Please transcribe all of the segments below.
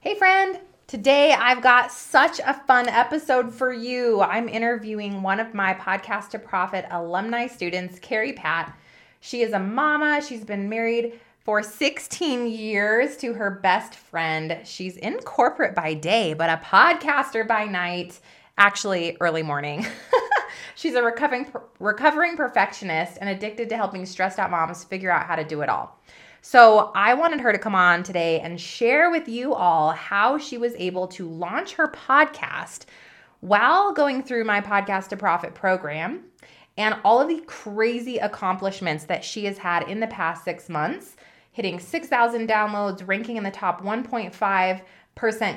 Hey, friend. Today I've got such a fun episode for you. I'm interviewing one of my Podcast to Profit alumni students, Kerri Patt. She is a mama. She's been married for 16 years to her best friend. She's in corporate by day, but a podcaster by night, actually early morning. She's a recovering recovering perfectionist and addicted to helping stressed out moms figure out how to do it all. So, I wanted her to come on today and share with you all how she was able to launch her podcast while going through my Podcast to Profit program and all of the crazy accomplishments that she has had in the past six months, hitting 6,000 downloads, ranking in the top 1.5%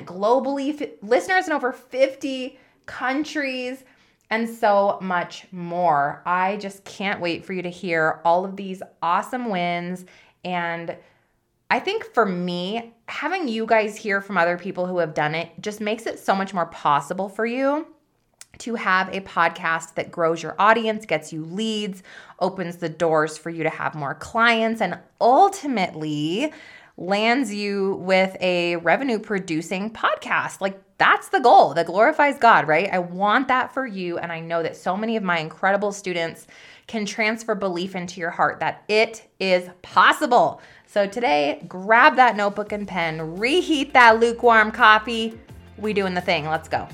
globally, f- listeners in over 50 countries, and so much more. I just can't wait for you to hear all of these awesome wins and I think for me, having you guys hear from other people who have done it just makes it so much more possible for you to have a podcast that grows your audience, gets you leads, opens the doors for you to have more clients, and ultimately lands you with a revenue producing podcast. Like that's the goal that glorifies God, right? I want that for you. And I know that so many of my incredible students can transfer belief into your heart that it is possible. So today, grab that notebook and pen, reheat that lukewarm coffee. We doing the thing. Let's go.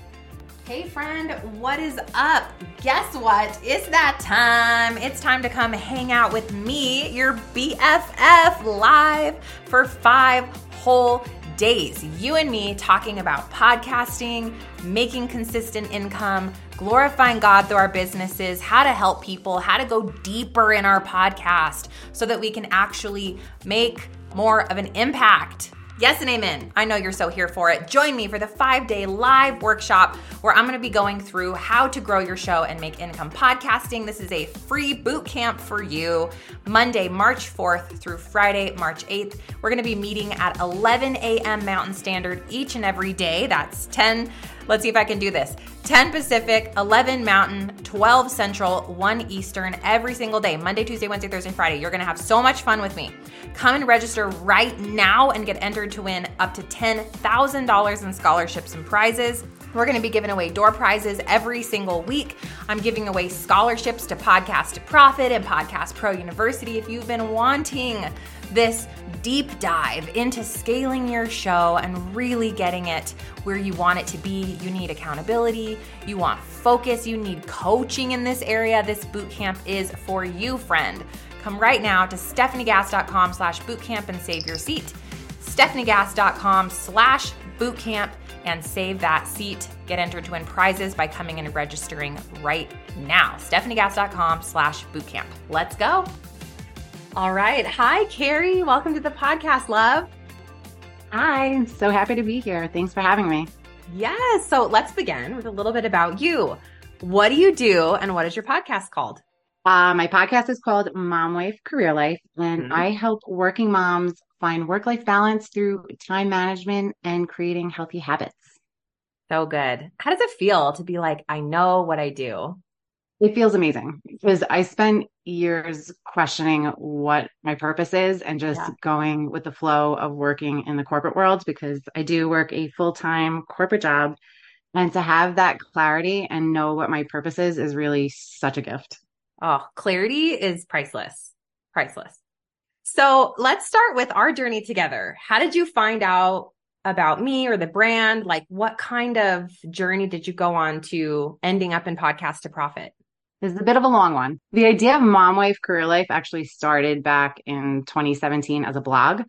Hey friend, what is up? Guess what? It's that time. It's time to come hang out with me, your BFF, live for five whole days. You and me talking about podcasting, making consistent income, glorifying God through our businesses, how to help people, how to go deeper in our podcast so that we can actually make more of an impact. Yes and amen. I know you're so here for it. Join me for the five day live workshop where I'm gonna be going through how to grow your show and make income podcasting. This is a free boot camp for you, Monday, March 4th through Friday, March 8th. We're gonna be meeting at 11 a.m. Mountain Standard each and every day. That's 10 Let's see if I can do this. 10 Pacific, 11 Mountain, 12 Central, 1 Eastern every single day, Monday, Tuesday, Wednesday, Thursday, Friday. You're gonna have so much fun with me. Come and register right now and get entered to win up to $10,000 in scholarships and prizes. We're going to be giving away door prizes every single week. I'm giving away scholarships to Podcast to Profit and Podcast Pro University. If you've been wanting this deep dive into scaling your show and really getting it where you want it to be. You need accountability, you want focus, you need coaching in this area. This bootcamp is for you, friend. Come right now to stefaniegass.com slash bootcamp and save your seat. stefaniegass.com slash bootcamp and save that seat. Get entered to win prizes by coming in and registering right now. stefaniegass.com slash bootcamp. Let's go. All right. Hi, Kerri. Welcome to the podcast, love. Hi. So happy to be here. Thanks for having me. Yes. So let's begin with a little bit about you. What do you do and what is your podcast called? Uh, my podcast is called Mom Wife Career Life, and mm-hmm. I help working moms find work life balance through time management and creating healthy habits. So good. How does it feel to be like, I know what I do? It feels amazing because I spent years questioning what my purpose is and just yeah. going with the flow of working in the corporate world because I do work a full time corporate job. And to have that clarity and know what my purpose is is really such a gift. Oh, clarity is priceless. Priceless. So let's start with our journey together. How did you find out about me or the brand? Like, what kind of journey did you go on to ending up in Podcast to Profit? This is a bit of a long one. The idea of Mom Wife Career Life actually started back in 2017 as a blog.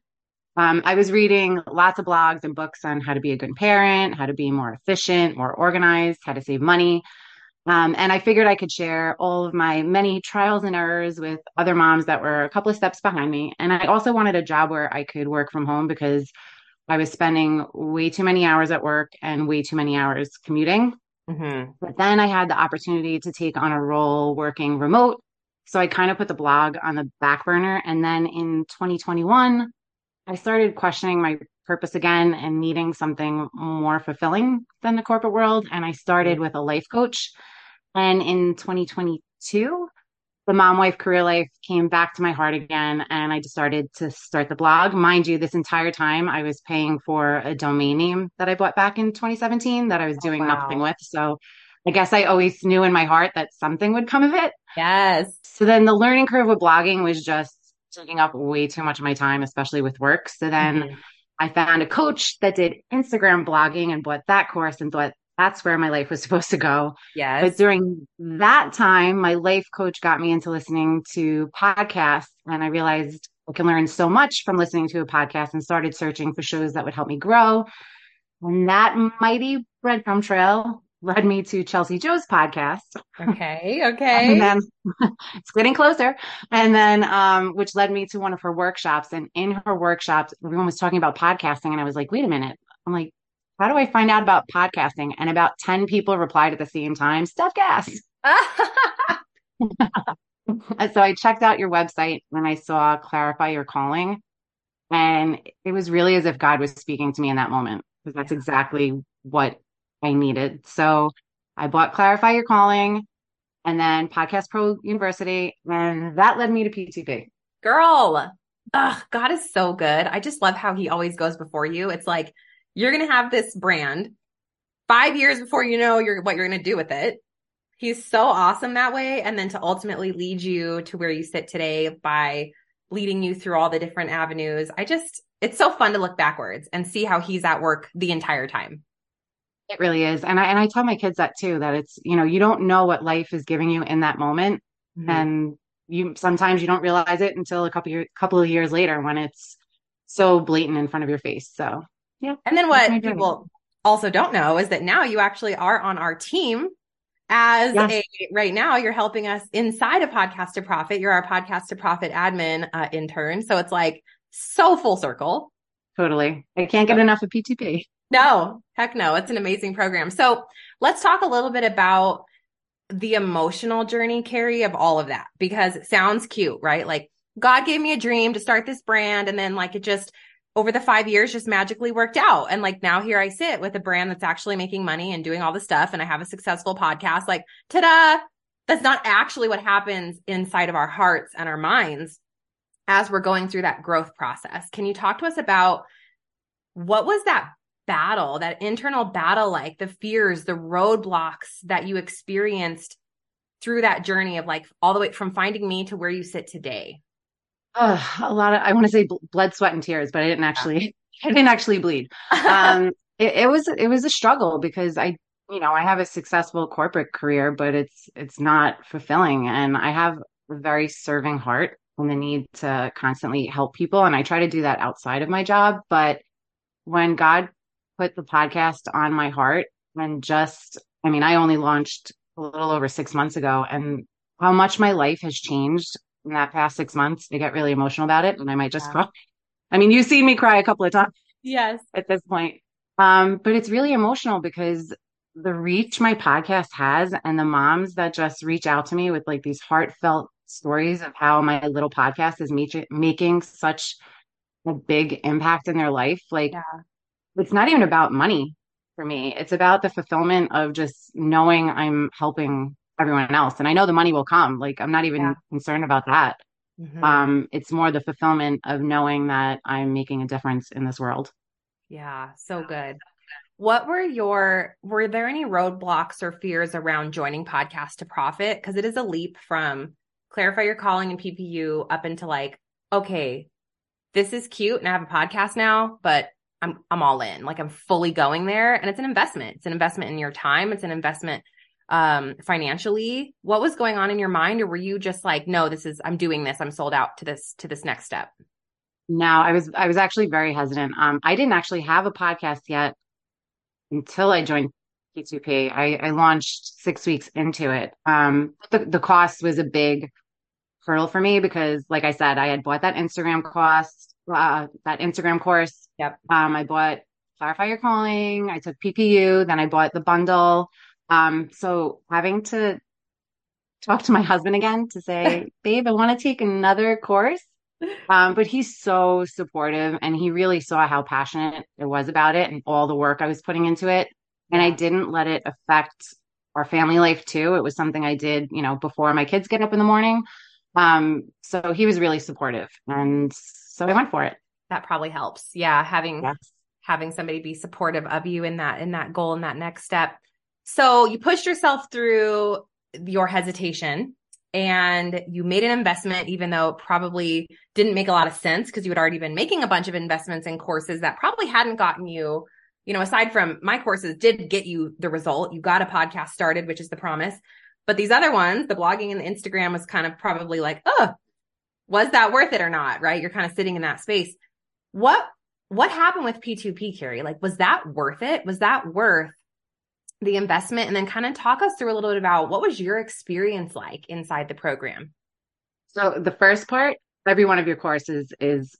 Um, I was reading lots of blogs and books on how to be a good parent, how to be more efficient, more organized, how to save money. Um, and I figured I could share all of my many trials and errors with other moms that were a couple of steps behind me. And I also wanted a job where I could work from home because I was spending way too many hours at work and way too many hours commuting. Mm-hmm. But then I had the opportunity to take on a role working remote. So I kind of put the blog on the back burner. And then in 2021, I started questioning my purpose again and needing something more fulfilling than the corporate world. And I started with a life coach. And in 2022, the mom wife career life came back to my heart again and I decided to start the blog. Mind you, this entire time I was paying for a domain name that I bought back in 2017 that I was oh, doing oh, wow. nothing with. So I guess I always knew in my heart that something would come of it. Yes. So then the learning curve with blogging was just taking up way too much of my time, especially with work. So then mm-hmm. I found a coach that did Instagram blogging and bought that course and thought that's where my life was supposed to go. Yes. But during that time, my life coach got me into listening to podcasts and I realized I can learn so much from listening to a podcast and started searching for shows that would help me grow. And that mighty breadcrumb trail led me to Chelsea Joe's podcast. Okay. Okay. and then it's getting closer. And then, um, which led me to one of her workshops. And in her workshops, everyone was talking about podcasting. And I was like, wait a minute. I'm like, how do I find out about podcasting? And about 10 people replied at the same time, Stef Gass. Uh, so I checked out your website when I saw Clarify Your Calling. And it was really as if God was speaking to me in that moment because that's exactly what I needed. So I bought Clarify Your Calling and then Podcast Pro University. And that led me to PTP. Girl, ugh, God is so good. I just love how he always goes before you. It's like, you're going to have this brand five years before you know you're, what you're going to do with it. He's so awesome that way. And then to ultimately lead you to where you sit today by leading you through all the different avenues. I just, it's so fun to look backwards and see how he's at work the entire time. It really is. And I, and I tell my kids that too, that it's, you know, you don't know what life is giving you in that moment. Mm-hmm. And you, sometimes you don't realize it until a couple couple of years later when it's so blatant in front of your face. So yeah. And then what people also don't know is that now you actually are on our team as yes. a right now you're helping us inside of podcast to profit. You're our podcast to profit admin uh, intern. So it's like so full circle. Totally. I can't get enough of ptp no heck no. It's an amazing program. So let's talk a little bit about the emotional journey Kerri of all of that because it sounds cute right? Like god gave me a dream to start this brand and then like it just over the five years just magically worked out. And like now here I sit with a brand that's actually making money and doing all the stuff. And I have a successful podcast. Like, ta da! That's not actually what happens inside of our hearts and our minds as we're going through that growth process. Can you talk to us about what was that battle, that internal battle like, the fears, the roadblocks that you experienced through that journey of like all the way from finding me to where you sit today? Uh, a lot of I want to say blood, sweat, and tears, but I didn't actually I didn't actually bleed. Um, it, it was it was a struggle because I you know I have a successful corporate career, but it's it's not fulfilling, and I have a very serving heart and the need to constantly help people, and I try to do that outside of my job. But when God put the podcast on my heart, and just I mean, I only launched a little over six months ago, and how much my life has changed in that past six months. I get really emotional about it and I might just yeah. cry. I mean, you've seen me cry a couple of times. Yes. At this point. Um, but it's really emotional because the reach my podcast has and the moms that just reach out to me with like these heartfelt stories of how my little podcast is making such a big impact in their life. Like, yeah. it's not even about money for me. It's about the fulfillment of just knowing I'm helping everyone else. And I know the money will come. Like I'm not even yeah. concerned about that. Mm-hmm. Um, it's more the fulfillment of knowing that I'm making a difference in this world. Yeah, so good. What were your were there any roadblocks or fears around joining podcast to profit? Because it is a leap from clarify your calling and PPU up into like, okay, this is cute and I have a podcast now, but I'm I'm all in. Like I'm fully going there. And it's an investment. It's an investment in your time. It's an investment um financially what was going on in your mind? Or were you just like no this is i'm doing this. I'm sold out to this to this next step. No i was i was actually very hesitant. Um i didn't actually have a podcast yet until i joined p2p i i launched six weeks into it. Um the, the cost was a big hurdle for me because like i said i had bought that instagram cost uh, that instagram course. Yep. Um i bought clarify your calling. I took ppu then i bought the bundle um, so having to talk to my husband again to say, babe, I want to take another course. Um, but he's so supportive and he really saw how passionate it was about it and all the work I was putting into it. And I didn't let it affect our family life too. It was something I did, you know, before my kids get up in the morning. Um, so he was really supportive. And so I went for it. That probably helps. Yeah. Having, yes. having somebody be supportive of you in that, in that goal and that next step. So you pushed yourself through your hesitation and you made an investment, even though it probably didn't make a lot of sense because you had already been making a bunch of investments in courses that probably hadn't gotten you, you know, aside from my courses did get you the result. You got a podcast started, which is the promise. But these other ones, the blogging and the Instagram was kind of probably like, oh, was that worth it or not? Right. You're kind of sitting in that space. What, what happened with P2P, Kerri? Like, was that worth it? Was that worth the investment? And then kind of talk us through a little bit about what was your experience like inside the program? So the first part, every one of your courses is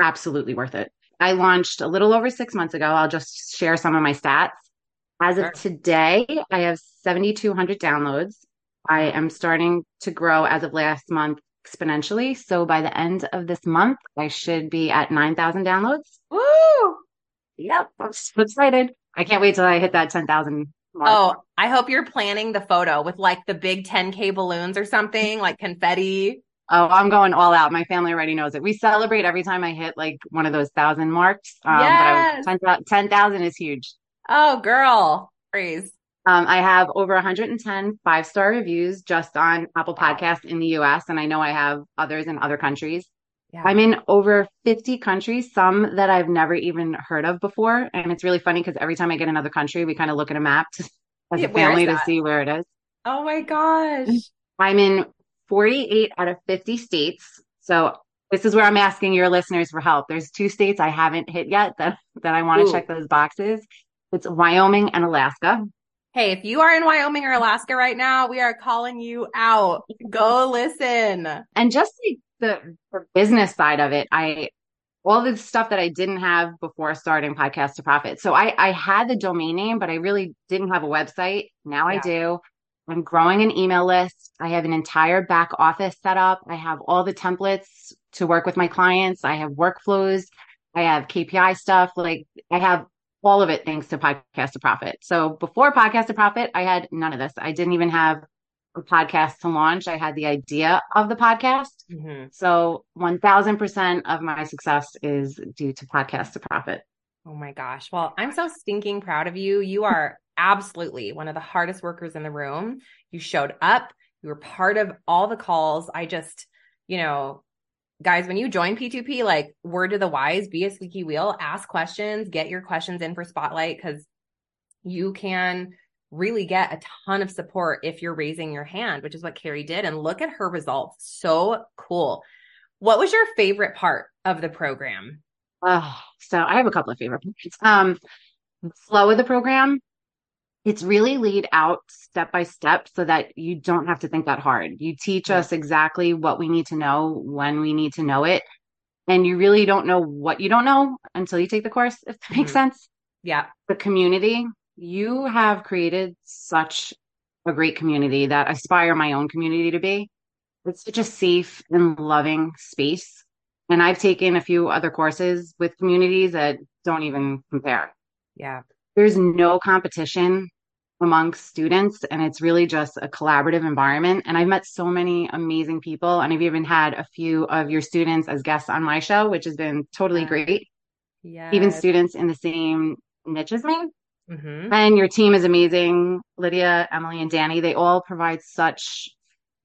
absolutely worth it. I launched a little over six months ago. I'll just share some of my stats. As of today, I have 7,200 downloads. I am starting to grow as of last month exponentially. So by the end of this month, I should be at 9,000 downloads. Woo! Yep, I'm so excited. I can't wait till I hit that 10,000 mark. Oh, I hope you're planning the photo with like the big 10K balloons or something, like confetti. Oh, I'm going all out. My family already knows it. We celebrate every time I hit like one of those thousand marks. Um, yes. 10,000 10, is huge. Oh, girl. Praise. Um, I have over 110 five star reviews just on Apple Podcasts in the US, and I know I have others in other countries. Yeah. I'm in over 50 countries, some that I've never even heard of before. And it's really funny because every time I get another country, we kind of look at a map to, as a family to see where it is. Oh my gosh. I'm in 48 out of 50 states. So this is where I'm asking your listeners for help. There's two states I haven't hit yet that, that I want to check those boxes. It's Wyoming and Alaska. Hey, if you are in Wyoming or Alaska right now, we are calling you out. Go listen. And just like the, the business side of it, I all the stuff that I didn't have before starting podcast to profit. So I I had the domain name, but I really didn't have a website. Now yeah. I do. I'm growing an email list. I have an entire back office set up. I have all the templates to work with my clients. I have workflows. I have KPI stuff. Like I have all of it thanks to Podcast to Profit. So before Podcast to Profit, I had none of this. I didn't even have a podcast to launch. I had the idea of the podcast. Mm-hmm. So 1000% of my success is due to Podcast to Profit. Oh my gosh. Well, I'm so stinking proud of you. You are absolutely one of the hardest workers in the room. You showed up, you were part of all the calls. I just, you know, guys, when you join P2P, like word to the wise, be a squeaky wheel, ask questions, get your questions in for spotlight because you can really get a ton of support if you're raising your hand, which is what Kerri did. And look at her results. So cool. What was your favorite part of the program? Oh, so I have a couple of favorite parts. Um, flow of the program it's really laid out step by step so that you don't have to think that hard. You teach us exactly what we need to know when we need to know it. And you really don't know what you don't know until you take the course, if that makes mm-hmm. sense. Yeah. The community, you have created such a great community that I aspire my own community to be. It's such a safe and loving space. And I've taken a few other courses with communities that don't even compare. Yeah. There's no competition amongst students and it's really just a collaborative environment and i've met so many amazing people and i've even had a few of your students as guests on my show which has been totally great yeah even students in the same niche as me mm-hmm. and your team is amazing lydia emily and danny they all provide such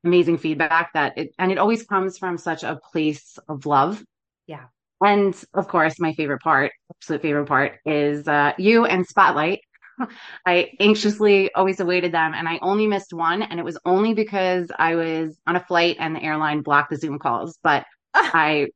amazing feedback that it and it always comes from such a place of love yeah and of course my favorite part absolute favorite part is uh, you and spotlight I anxiously always awaited them and I only missed one. And it was only because I was on a flight and the airline blocked the Zoom calls. But I,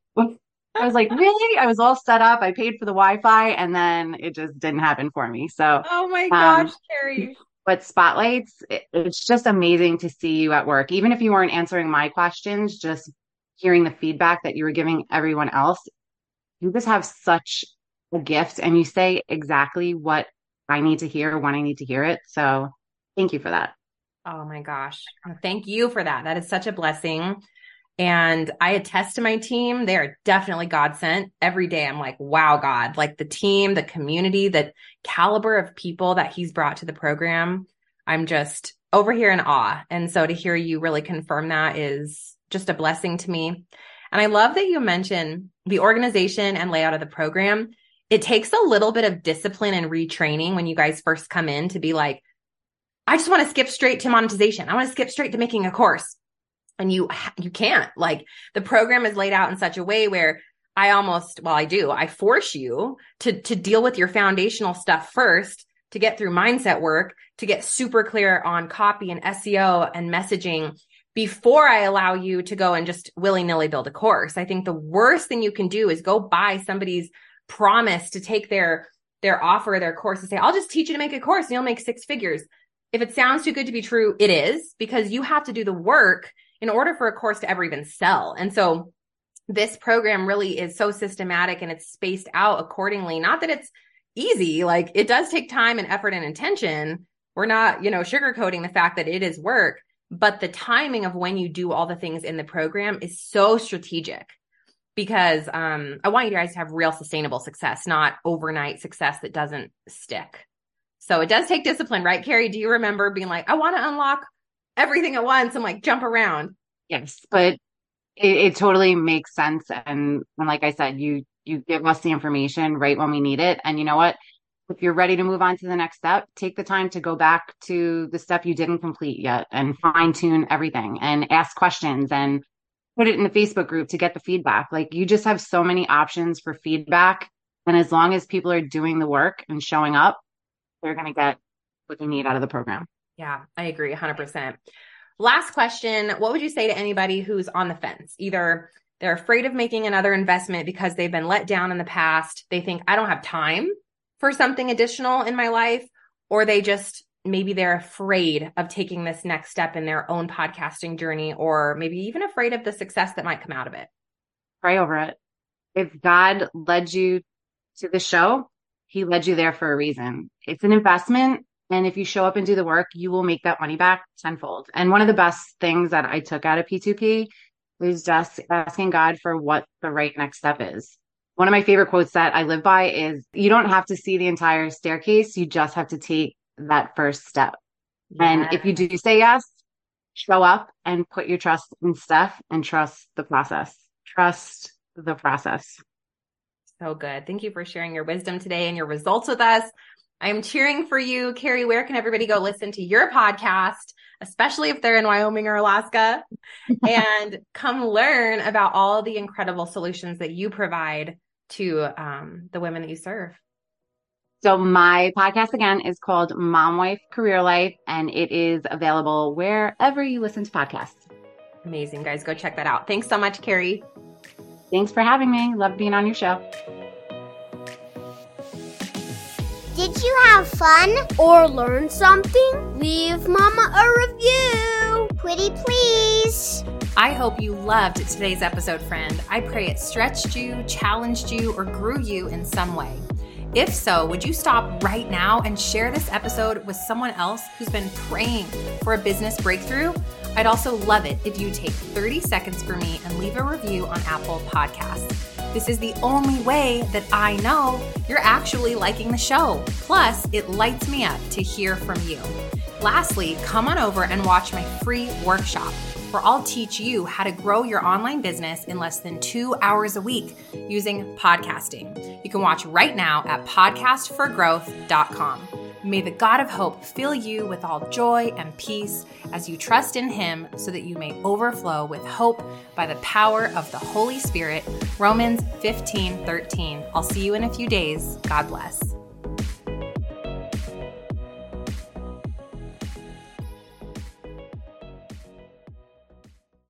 I was like, really? I was all set up. I paid for the Wi Fi and then it just didn't happen for me. So, oh my gosh, um, Kerri. But spotlights, it, it's just amazing to see you at work. Even if you weren't answering my questions, just hearing the feedback that you were giving everyone else, you just have such a gift and you say exactly what I need to hear when I need to hear it. So thank you for that. Oh my gosh. Thank you for that. That is such a blessing. And I attest to my team. They are definitely God sent. Every day I'm like, wow, God, like the team, the community, the caliber of people that he's brought to the program. I'm just over here in awe. And so to hear you really confirm that is just a blessing to me. And I love that you mentioned the organization and layout of the program. It takes a little bit of discipline and retraining when you guys first come in to be like, I just want to skip straight to monetization. I want to skip straight to making a course. And you, you can't like the program is laid out in such a way where I almost, well, I do, I force you to, to deal with your foundational stuff first to get through mindset work, to get super clear on copy and SEO and messaging before I allow you to go and just willy nilly build a course. I think the worst thing you can do is go buy somebody's promise to take their, their offer, their course and say, I'll just teach you to make a course and you'll make six figures if it sounds too good to be true, it is because you have to do the work in order for a course to ever even sell. And so this program really is so systematic and it's spaced out accordingly. Not that it's easy, like it does take time and effort and intention. We're not, you know, sugarcoating the fact that it is work, but the timing of when you do all the things in the program is so strategic because um, I want you guys to have real sustainable success, not overnight success that doesn't stick. So it does take discipline, right, Kerri? Do you remember being like, I want to unlock everything at once and like jump around? Yes, but it, it totally makes sense. And, and like I said, you you give us the information right when we need it. And you know what? If you're ready to move on to the next step, take the time to go back to the step you didn't complete yet and fine tune everything and ask questions and put it in the Facebook group to get the feedback. Like you just have so many options for feedback. And as long as people are doing the work and showing up, they're going to get what they need out of the program. Yeah, I agree 100%. Last question What would you say to anybody who's on the fence? Either they're afraid of making another investment because they've been let down in the past, they think, I don't have time for something additional in my life, or they just maybe they're afraid of taking this next step in their own podcasting journey, or maybe even afraid of the success that might come out of it. Pray over it. If God led you to the show, he led you there for a reason. It's an investment. And if you show up and do the work, you will make that money back tenfold. And one of the best things that I took out of P2P was just asking God for what the right next step is. One of my favorite quotes that I live by is you don't have to see the entire staircase. You just have to take that first step. And if you do say yes, show up and put your trust in Stef and trust the process. Trust the process. So good. Thank you for sharing your wisdom today and your results with us. I am cheering for you. Kerri, where can everybody go listen to your podcast, especially if they're in Wyoming or Alaska, and come learn about all the incredible solutions that you provide to um, the women that you serve? So my podcast again is called Mom Wife Career Life, and it is available wherever you listen to podcasts. Amazing, guys. Go check that out. Thanks so much, Kerri. Thanks for having me. Love being on your show. Did you have fun or learn something? Leave Mama a review. Pretty please. I hope you loved today's episode, friend. I pray it stretched you, challenged you, or grew you in some way. If so, would you stop right now and share this episode with someone else who's been praying for a business breakthrough? I'd also love it if you take 30 seconds for me and leave a review on Apple Podcasts. This is the only way that I know you're actually liking the show. Plus, it lights me up to hear from you. Lastly, come on over and watch my free workshop where I'll teach you how to grow your online business in less than two hours a week using podcasting. You can watch right now at podcastforgrowth.com. May the God of hope fill you with all joy and peace as you trust in him so that you may overflow with hope by the power of the Holy Spirit. Romans 15 13. I'll see you in a few days. God bless.